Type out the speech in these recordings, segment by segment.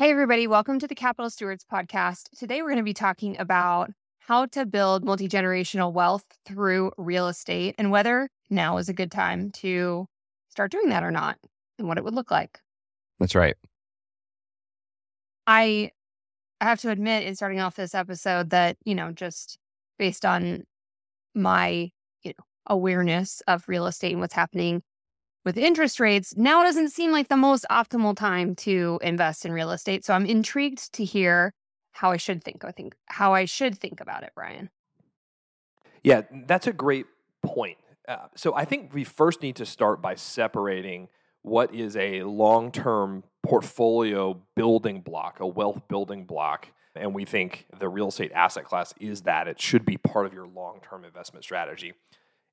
Hey, everybody, welcome to the Capital Stewards podcast. Today, we're going to be talking about how to build multi generational wealth through real estate and whether now is a good time to start doing that or not and what it would look like. That's right. I have to admit, in starting off this episode, that, you know, just based on my, you know, awareness of real estate and what's happening with interest rates, now doesn't seem like the most optimal time to invest in real estate. So I'm intrigued to hear how I should think. I think how I should think about it, Brian. Yeah, that's a great point. Uh, so I think we first need to start by separating what is a long-term portfolio building block, a wealth building block, and we think the real estate asset class is that. It should be part of your long-term investment strategy.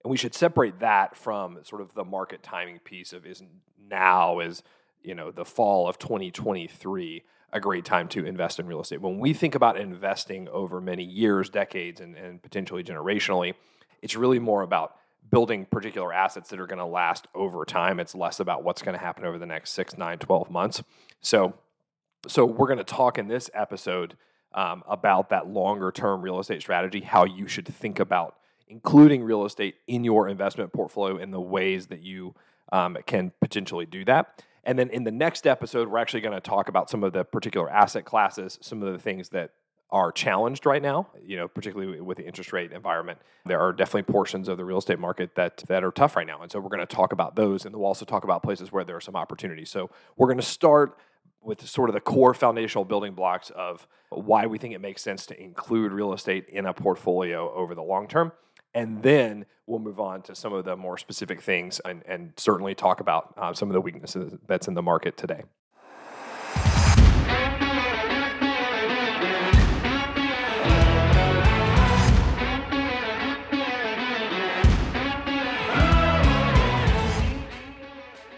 And we should separate that from sort of the market timing piece of is now is, you know, the fall of 2023 a great time to invest in real estate. When we think about investing over many years, decades, and, and potentially generationally, it's really more about building particular assets that are going to last over time. It's less about what's going to happen over the next six, nine, 12 months. So, so we're going to talk in this episode um, about that longer term real estate strategy, how you should think about including real estate in your investment portfolio in the ways that you um, can potentially do that. And then in the next episode, we're actually going to talk about some of the particular asset classes, some of the things that are challenged right now, you know, particularly with the interest rate environment. There are definitely portions of the real estate market that that are tough right now. And so we're going to talk about those and we'll also talk about places where there are some opportunities. So we're going to start with sort of the core foundational building blocks of why we think it makes sense to include real estate in a portfolio over the long term. And then we'll move on to some of the more specific things and, and certainly talk about uh, some of the weaknesses that's in the market today.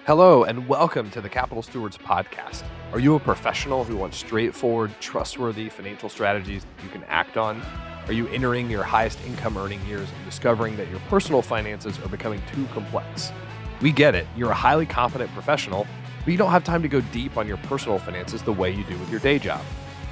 Hello, and welcome to the Capital Stewards Podcast. Are you a professional who wants straightforward, trustworthy financial strategies you can act on? Are you entering your highest income earning years and discovering that your personal finances are becoming too complex? We get it. You're a highly competent professional, but you don't have time to go deep on your personal finances the way you do with your day job.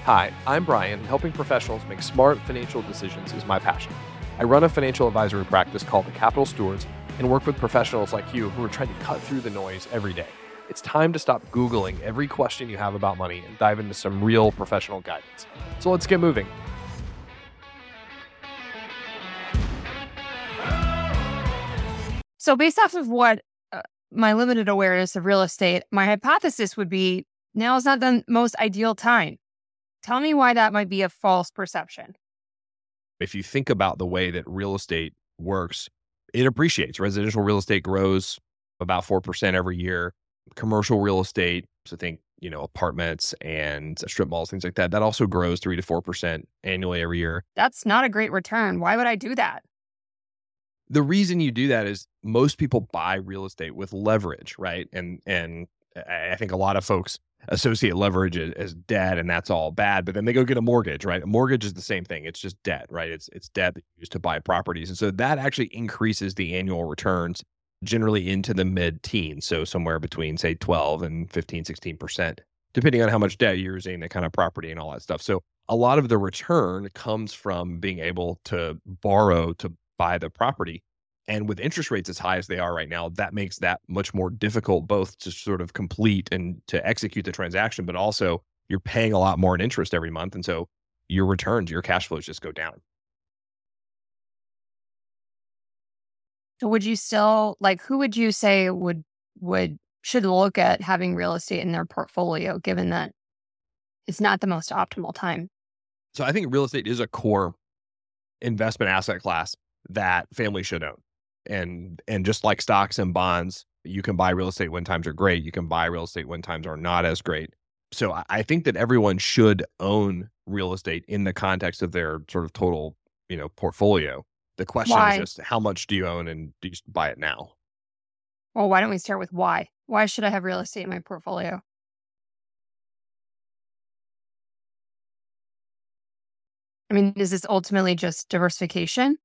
Hi, I'm Brian. and Helping professionals make smart financial decisions is my passion. I run a financial advisory practice called the Capital Stewards and work with professionals like you who are trying to cut through the noise every day. It's time to stop Googling every question you have about money and dive into some real professional guidance. So let's get moving. So, based off of what uh, my limited awareness of real estate, my hypothesis would be now is not the most ideal time. Tell me why that might be a false perception. If you think about the way that real estate works, it appreciates. Residential real estate grows about 4% every year. Commercial real estate, so think, you know, apartments and strip malls, things like that, that also grows 3 to 4% annually every year. That's not a great return. Why would I do that? the reason you do that is most people buy real estate with leverage, right? And and I think a lot of folks associate leverage as debt and that's all bad, but then they go get a mortgage, right? A mortgage is the same thing. It's just debt, right? It's it's debt that you use to buy properties. And so that actually increases the annual returns generally into the mid teens. So somewhere between say 12 and 15, 16%, depending on how much debt you're using, the kind of property and all that stuff. So a lot of the return comes from being able to borrow to buy the property. And with interest rates as high as they are right now, that makes that much more difficult, both to sort of complete and to execute the transaction, but also you're paying a lot more in interest every month. And so your returns, your cash flows just go down. So would you still like who would you say would would should look at having real estate in their portfolio given that it's not the most optimal time? So I think real estate is a core investment asset class that families should own. And and just like stocks and bonds, you can buy real estate when times are great. You can buy real estate when times are not as great. So I think that everyone should own real estate in the context of their sort of total, you know, portfolio. The question Why? is just how much do you own and do you buy it now? Well, why don't we start with why? Why should I have real estate in my portfolio? I mean, is this ultimately just diversification?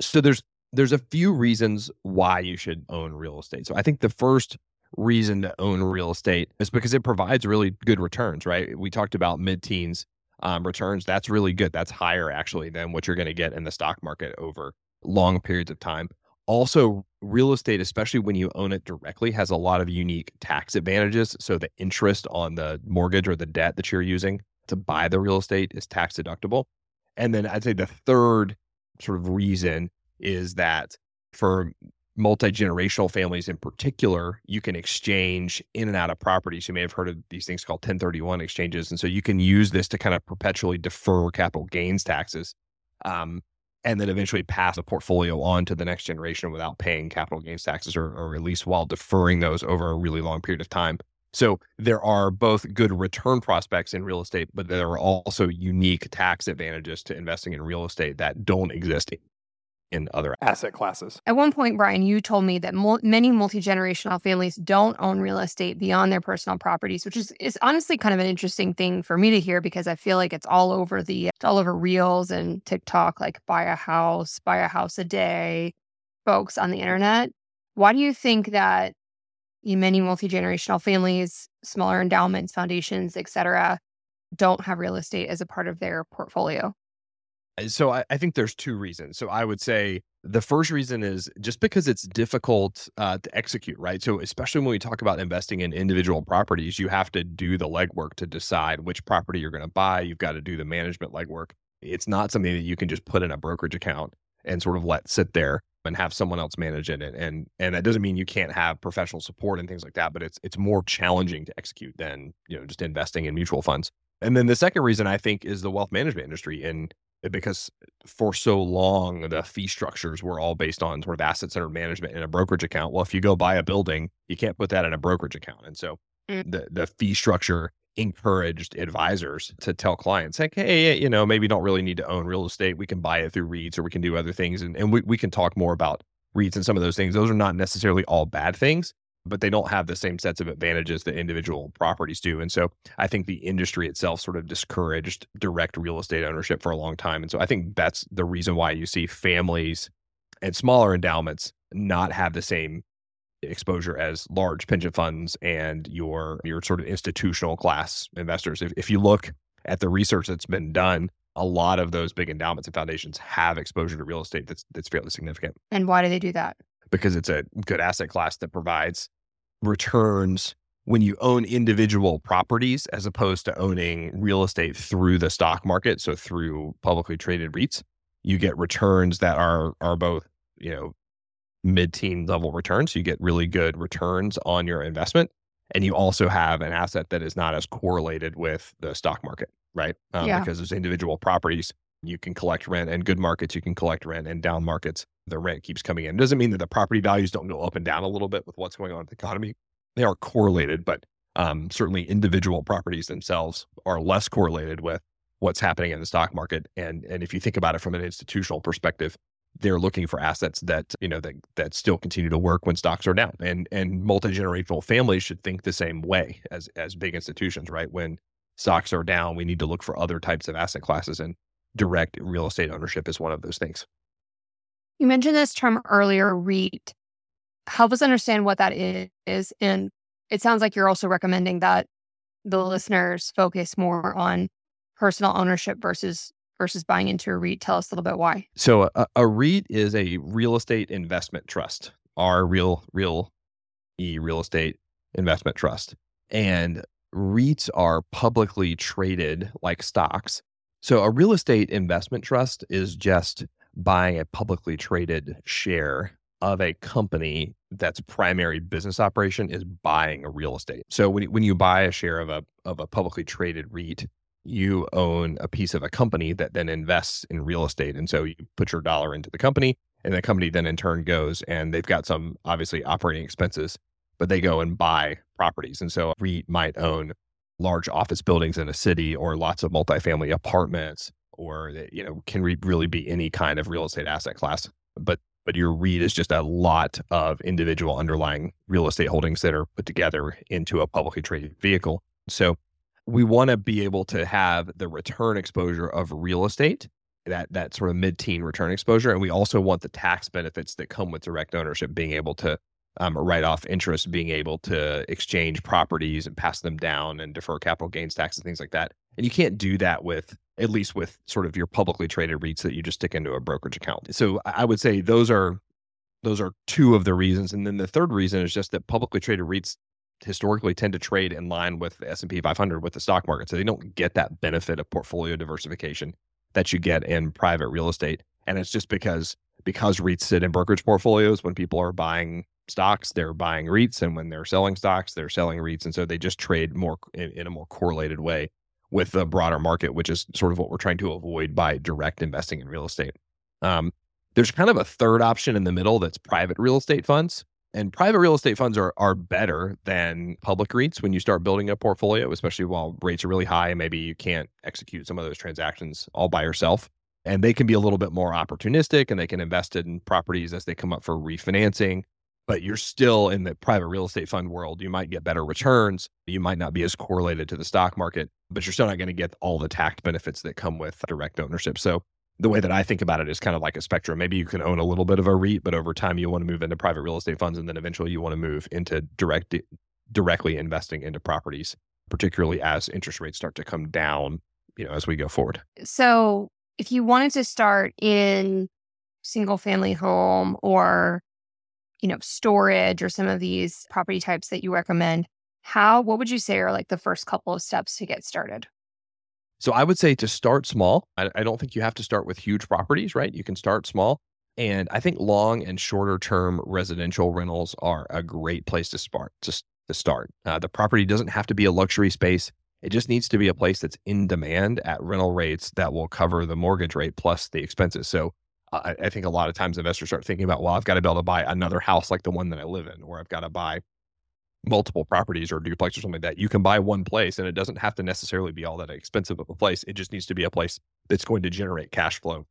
So there's there's a few reasons why you should own real estate. So I think the first reason to own real estate is because it provides really good returns, right? We talked about mid teens um, returns. That's really good. That's higher actually than what you're going to get in the stock market over long periods of time. Also, real estate, especially when you own it directly, has a lot of unique tax advantages. So, the interest on the mortgage or the debt that you're using to buy the real estate is tax deductible. And then I'd say the third sort of reason is that for multi generational families in particular, you can exchange in and out of properties. You may have heard of these things called 1031 exchanges. And so you can use this to kind of perpetually defer capital gains taxes um, and then eventually pass a portfolio on to the next generation without paying capital gains taxes or, or at least while deferring those over a really long period of time. So there are both good return prospects in real estate, but there are also unique tax advantages to investing in real estate that don't exist in other asset classes. At one point, Brian, you told me that mul- many multi generational families don't own real estate beyond their personal properties, which is, is honestly kind of an interesting thing for me to hear because I feel like it's all over the it's all over reels and TikTok, like buy a house, buy a house a day, folks on the internet. Why do you think that many multi generational families, smaller endowments, foundations, etc., don't have real estate as a part of their portfolio? So I, I, think there's two reasons. So I would say the first reason is just because it's difficult uh, to execute, right? So especially when we talk about investing in individual properties, you have to do the legwork to decide which property you're going to buy. You've got to do the management legwork. It's not something that you can just put in a brokerage account and sort of let sit there and have someone else manage it. And and that doesn't mean you can't have professional support and things like that, but it's it's more challenging to execute than you know just investing in mutual funds. And then the second reason I think is the wealth management industry. And because for so long the fee structures were all based on sort of asset centered management in a brokerage account. Well, if you go buy a building, you can't put that in a brokerage account, and so mm. the the fee structure encouraged advisors to tell clients like hey you know maybe don't really need to own real estate. We can buy it through REITs or we can do other things. And, and we, we can talk more about REITs and some of those things. Those are not necessarily all bad things but they don't have the same sets of advantages that individual properties do. And so I think the industry itself sort of discouraged direct real estate ownership for a long time. And so I think that's the reason why you see families and smaller endowments not have the same exposure as large pension funds and your your sort of institutional class investors. If, if you look at the research that's been done, a lot of those big endowments and foundations have exposure to real estate that's that's fairly significant. And why do they do that? Because it's a good asset class that provides returns when you own individual properties as opposed to owning real estate through the stock market so through publicly traded REITs. You get returns that are are both you know mid-teen level returns so you get really good returns on your investment and you also have an asset that is not as correlated with the stock market right? Um, yeah. because those individual properties you can collect rent and good markets you can collect rent and down markets the rent keeps coming in. It doesn't mean that the property values don't go up and down a little bit with what's going on in the economy. They are correlated, but um, certainly individual properties themselves are less correlated with what's happening in the stock market. And and if you think about it from an institutional perspective, they're looking for assets that you know that that still continue to work when stocks are down. And and multi generational families should think the same way as as big institutions, right? When stocks are down, we need to look for other types of asset classes, and direct real estate ownership is one of those things. You mentioned this term earlier, REIT. Help us understand what that is. And it sounds like you're also recommending that the listeners focus more on personal ownership versus versus buying into a REIT. Tell us a little bit why. So a, a REIT is a real estate investment trust, our real real e real estate investment trust. And REITs are publicly traded like stocks. So a real estate investment trust is just buying a publicly traded share of a company that's primary business operation is buying a real estate. So when when you buy a share of a of a publicly traded REIT, you own a piece of a company that then invests in real estate. And so you put your dollar into the company and the company then in turn goes and they've got some obviously operating expenses, but they go and buy properties. And so REIT might own large office buildings in a city or lots of multifamily apartments or you know can re- really be any kind of real estate asset class but but your REIT is just a lot of individual underlying real estate holdings that are put together into a publicly traded vehicle. So we want to be able to have the return exposure of real estate that that sort of mid-teen return exposure and we also want the tax benefits that come with direct ownership being able to um, write off interest, being able to exchange properties and pass them down and defer capital gains tax and things like that. And you can't do that with at least with sort of your publicly traded REITs that you just stick into a brokerage account. So I would say those are those are two of the reasons. And then the third reason is just that publicly traded REITs historically tend to trade in line with the S&P 500 with the stock market. So they don't get that benefit of portfolio diversification that you get in private real estate. And it's just because because REITs sit in brokerage portfolios when people are buying stocks, they're buying REITs and when they're selling stocks, they're selling REITs and so they just trade more in, in a more correlated way with the broader market, which is sort of what we're trying to avoid by direct investing in real estate. Um, there's kind of a third option in the middle that's private real estate funds. And private real estate funds are are better than public REITs when you start building a portfolio, especially while rates are really high and maybe you can't execute some of those transactions all by yourself. And they can be a little bit more opportunistic and they can invest in properties as they come up for refinancing. But you're still in the private real estate fund world. You might get better returns. You might not be as correlated to the stock market, but you're still not going to get all the tax benefits that come with direct ownership. So the way that I think about it is kind of like a spectrum. Maybe you can own a little bit of a REIT, but over time you want to move into private real estate funds, and then eventually you want to move into direct directly investing into properties, particularly as interest rates start to come down. You know, as we go forward. So, if you wanted to start in single family home or you know storage or some of these property types that you recommend how what would you say are like the first couple of steps to get started so I would say to start small. I, I, don't think you have to start with huge properties, right? You can start small. And I think long and shorter term residential rentals are a great place to start. Just to start, uh, the property doesn't have to be a luxury space. It just needs to be a place that's in demand at rental rates that will cover the mortgage rate plus the expenses. So uh, I think a lot of times investors start thinking about, well, I've got to be able to buy another house like the one that I live in, or I've got to buy multiple properties or duplex or something like that, you can buy one place and it doesn't have to necessarily be all that expensive of a place. It just needs to be a place that's going to generate cash flow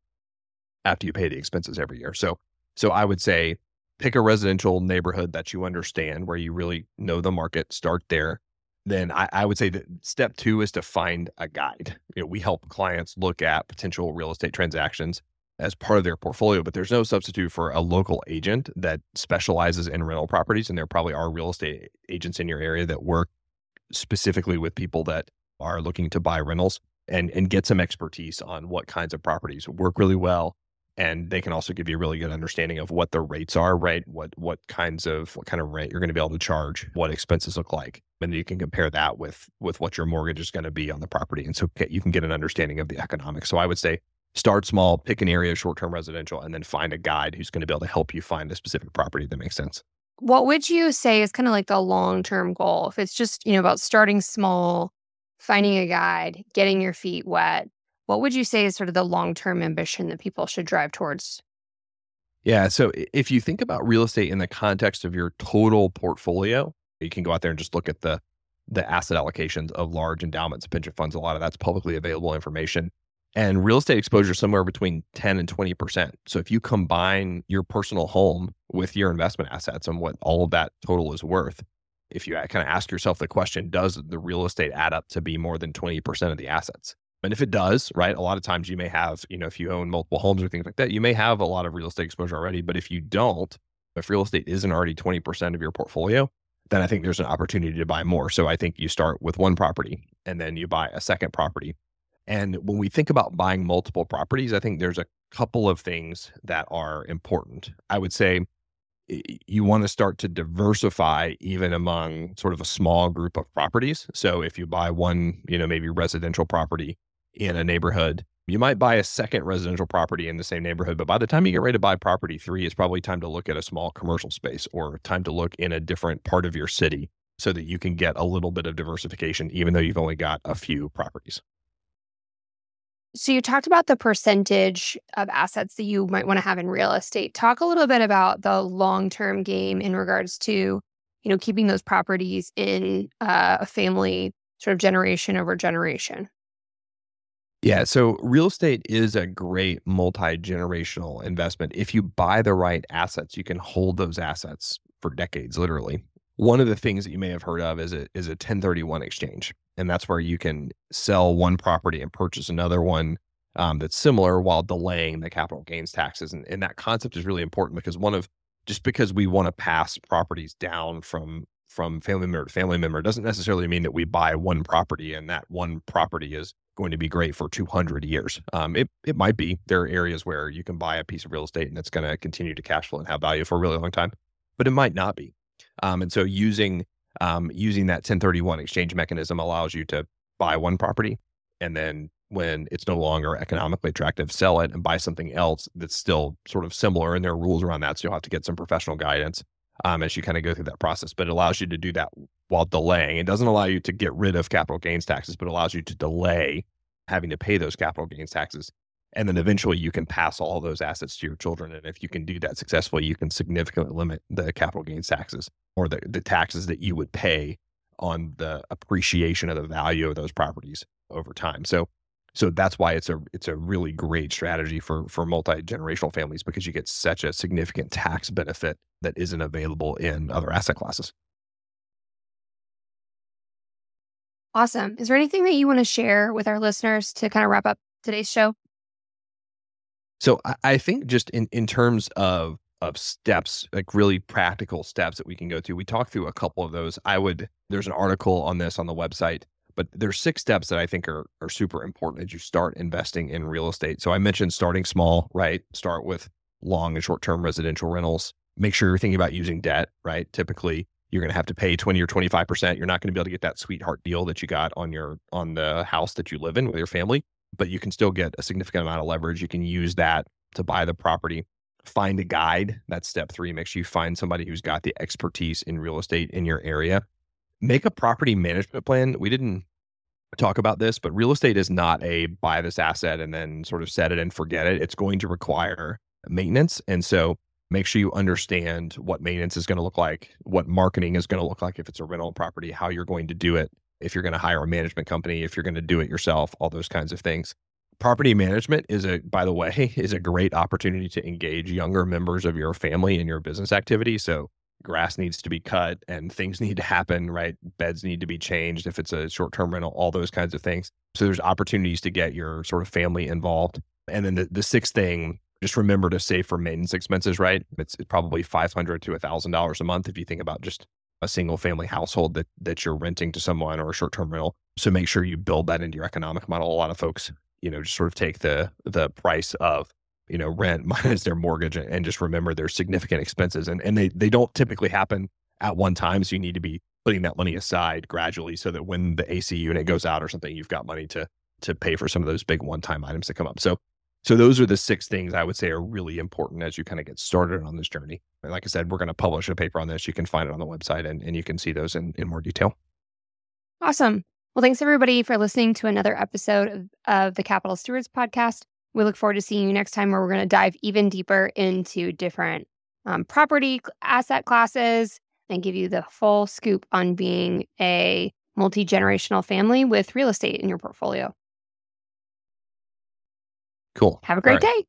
after you pay the expenses every year. So so I would say pick a residential neighborhood that you understand where you really know the market, start there. Then I, I would say that step two is to find a guide. You know, we help clients look at potential real estate transactions as part of their portfolio, but there's no substitute for a local agent that specializes in rental properties. And there probably are real estate agents in your area that work specifically with people that are looking to buy rentals and, and get some expertise on what kinds of properties work really well. And they can also give you a really good understanding of what the rates are, right? What what kinds of what kind of rent you're going to be able to charge, what expenses look like, and you can compare that with with what your mortgage is going to be on the property, and so you can get an understanding of the economics. So I would say start small, pick an area of short term residential, and then find a guide who's going to be able to help you find a specific property that makes sense. What would you say is kind of like the long term goal? If it's just, you know, about starting small, finding a guide, getting your feet wet, what would you say is sort of the long term ambition that people should drive towards? Yeah. So if you think about real estate in the context of your total portfolio, you can go out there and just look at the the asset allocations of large endowments, pension funds. A lot of that's publicly available information and real estate exposure somewhere between 10 and 20%. So if you combine your personal home with your investment assets and what all of that total is worth, if you kind of ask yourself the question, does the real estate add up to be more than 20% of the assets? And if it does, right, a lot of times you may have, you know, if you own multiple homes or things like that, you may have a lot of real estate exposure already. But if you don't, if real estate isn't already 20% of your portfolio, then I think there's an opportunity to buy more. So I think you start with one property and then you buy a second property and when we think about buying multiple properties, I think there's a couple of things that are important. I would say you want to start to diversify even among sort of a small group of properties. So if you buy one, you know, maybe residential property in a neighborhood, you might buy a second residential property in the same neighborhood, but by the time you get ready to buy property three, it's probably time to look at a small commercial space or time to look in a different part of your city so that you can get a little bit of diversification, even though you've only got a few properties. So you talked about the percentage of assets that you might want to have in real estate. Talk a little bit about the long-term game in regards to, you know, keeping those properties in uh, a family sort of generation over generation. Yeah, so real estate is a great multi-generational investment. If you buy the right assets, you can hold those assets for decades literally. One of the things that you may have heard of is a is a 1031 exchange and that's where you can sell one property and purchase another one um, that's similar while delaying the capital gains taxes. And, and that concept is really important because one of just because we want to pass properties down from from family member to family member doesn't necessarily mean that we buy one property and that one property is going to be great for 200 years. Um, it it might be. There are areas where you can buy a piece of real estate and it's going to continue to cash flow and have value for a really long time, but it might not be. Um, and so using um, using that 1031 exchange mechanism allows you to buy one property and then when it's no longer economically attractive, sell it and buy something else that's still sort of similar. And there are rules around that. So you'll have to get some professional guidance um, as you kind of go through that process. But it allows you to do that while delaying. It doesn't allow you to get rid of capital gains taxes, but allows you to delay having to pay those capital gains taxes. And then eventually you can pass all those assets to your children. And if you can do that successfully, you can significantly limit the capital gains taxes or the, the taxes that you would pay on the appreciation of the value of those properties over time. So so that's why it's a it's a really great strategy for for multi-generational families because you get such a significant tax benefit that isn't available in other asset classes. Awesome. Is there anything that you want to share with our listeners to kind of wrap up today's show? So I, I think just in in terms of of steps, like really practical steps that we can go through. We talked through a couple of those. I would there's an article on this on the website but there's six steps that I think are are super important as you start investing in real estate. So I mentioned starting small, right? Start with long and short term residential rentals. Make sure you're thinking about using debt, right? Typically, you're going to have to pay 20 or 25%. You're not going to be able to get that sweetheart deal that you got on your on the house that you live in with your family, but you can still get a significant amount of leverage. You can use that to buy the property. Find a guide. That's step 3. Make sure you find somebody who's got the expertise in real estate in your area make a property management plan. We didn't talk about this, but real estate is not a buy this asset and then sort of set it and forget it. It's going to require maintenance. And so make sure you understand what maintenance is going to look like, what marketing is going to look like if it's a rental property, how you're going to do it, if you're going to hire a management company, if you're going to do it yourself, all those kinds of things. Property management is a, by the way, is a great opportunity to engage younger members of your family in your business activity. So grass needs to be cut and things need to happen, right? Beds need to be changed if it's a short term rental, all those kinds of things. So there's opportunities to get your sort of family involved. And then the, the sixth thing, just remember to save for maintenance expenses, right? It's, probably 500 to $1,000 a month if you think about just a single family household that, that you're renting to someone or a short term rental. So make sure you build that into your economic model. A lot of folks, you know, just sort of take the the price of you know, rent minus their mortgage and just remember there's significant expenses and, and they, they don't typically happen at one time. So you need to be putting that money aside gradually so that when the AC unit goes out or something, you've got money to to pay for some of those big one-time items that come up. So so those are the six things I would say are really important as you kind of get started on this journey. And like I said, we're going to publish a paper on this. You can find it on the website and, and you can see those in, in more detail. Awesome. Well, thanks everybody for listening to another episode of, of the Capital Stewards podcast. We look forward to seeing you next time where we're going to dive even deeper into different um, property asset classes and give you the full scoop on being a multi generational family with real estate in your portfolio. Cool. Have a great right. day.